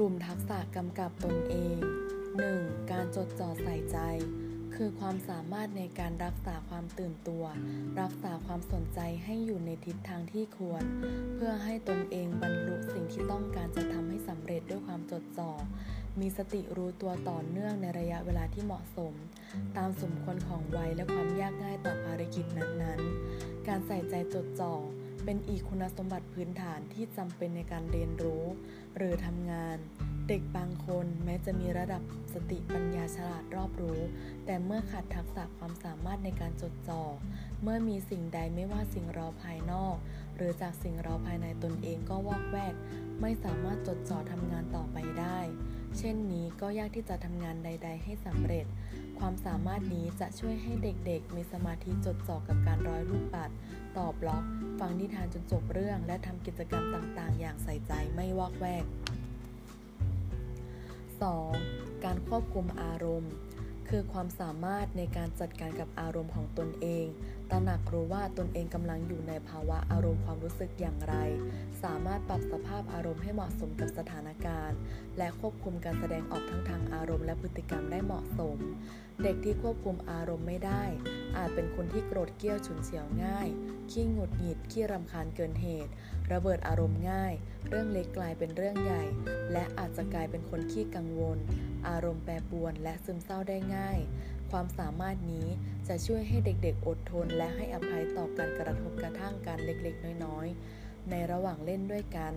รวมทักษะกำกับตนเอง 1. การจดจ่อใส่ใจ คือความสามารถในการรักษาความตื่นตัว รักษาความสนใจให้อยู่ในทิศทางที่ควร เพื่อให้ตนเองบรรลุสิ่งที่ต้องการจะทำให้สำเร็จด้วยความจดจ่อ มีสติรู้ตัวต่อเนื่องในระยะเวลาที่เหมาะสม ตามสมควรของวัยและความยากง่ายต่อภารกิจนั้นๆ การใส่ใจจดจ่อ เป็นอีกคุณสมบัติพื้นฐานที่จำเป็นในการเรียนรู้ หรือทำงาน เด็กบางคนแม้จะมีระดับสติปัญญาฉลาดรอบรู้ แต่เมื่อขาดทักษะความสามารถในการจดจ่อ เมื่อมีสิ่งใดไม่ว่าสิ่งราภายนอก หรือจากสิ่งราภายในตนเองก็วอกแวก ไม่สามารถจดจ่อทำงานต่อไปได้ เช่นนี้ก็ยากที่จะทำงานใด ๆ ให้สำเร็จ ความสามารถนี้จะช่วยให้เด็กๆ มีสมาธิจดจ่อกับการร้อยลูกปัด ตอบบล็อก ฟังนิทานจนจบเรื่อง และทำกิจกรรมต่างๆ อย่างใส่ใจไม่วอกแวก 2. การควบคุมอารมณ์ คือความสามารถในการจัดการกับอารมณ์ของตนเอง ตระหนักรู้ว่าตนเองกำลังอยู่ในภาวะอารมณ์ความรู้สึกอย่างไร สามารถปรับสภาพอารมณ์ให้เหมาะสมกับสถานการณ์ และควบคุมการแสดงออกทั้งทางอารมณ์และพฤติกรรมได้เหมาะสม เด็กที่ควบคุมอารมณ์ไม่ได้ อาจเป็นคนที่โกรธเกรี้ยวฉุนเฉียวง่าย ขี้หงุดหงิด ขี้รำคาญเกินเหตุ ระเบิดอารมณ์ง่าย เรื่องเล็กกลายเป็นเรื่องใหญ่ และอาจจะกลายเป็นคนขี้กังวล อารมณ์แปรปรวนและซึมเศร้าได้ง่าย ความสามารถนี้จะช่วยให้เด็กๆ อดทน และให้อภัยต่อการกระทบกระทั่งกันเล็กๆ น้อยๆ ในระหว่างเล่นด้วยกัน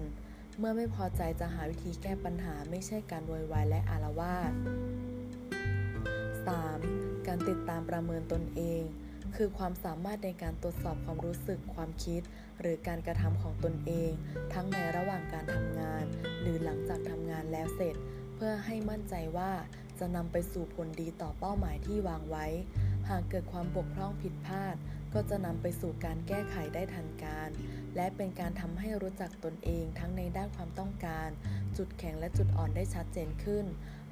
เมื่อไม่พอใจจะหาวิธีแก้ปัญหาไม่ใช่การโวยวายและอารวาส 3. การติดตามประเมินตนเอง คือความสามารถในการตรวจสอบความรู้สึกความคิด หรือการกระทำของตนเอง ทั้งในระหว่างการทำงาน หรือหลังจากทำงานแล้วเสร็จ เพื่อให้มั่นใจว่าจะนำไปสู่ผลดีต่อเป้าหมายที่วางไว้ หากเกิดความบกพร่องผิดพลาด ก็จะนำไปสู่การแก้ไขได้ทันการ และเป็นการทำให้รู้จักตนเองทั้งในด้านความต้องการ จุดแข็งและจุดอ่อนได้ชัดเจนขึ้น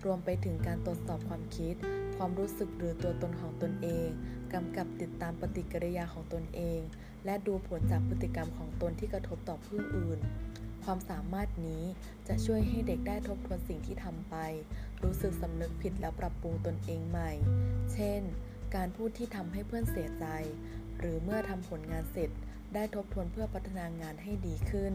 รวมไปถึงการตรวจสอบความคิด ความรู้สึกหรือตัวตนของตนเองกำกับติดตามปฏิกิริยาของตนเอง และดูผลจากพฤติกรรมของตนที่กระทบต่อผู้อื่น ความสามารถนี้จะช่วยให้เด็กได้ทบทวนสิ่งที่ทำไป รู้สึกสำนึกผิดและปรับปรุงตนเองใหม่ เช่น การพูดที่ทำให้เพื่อนเสียใจ หรือเมื่อทำผลงานเสร็จได้ทบทวนเพื่อพัฒนางานให้ดีขึ้น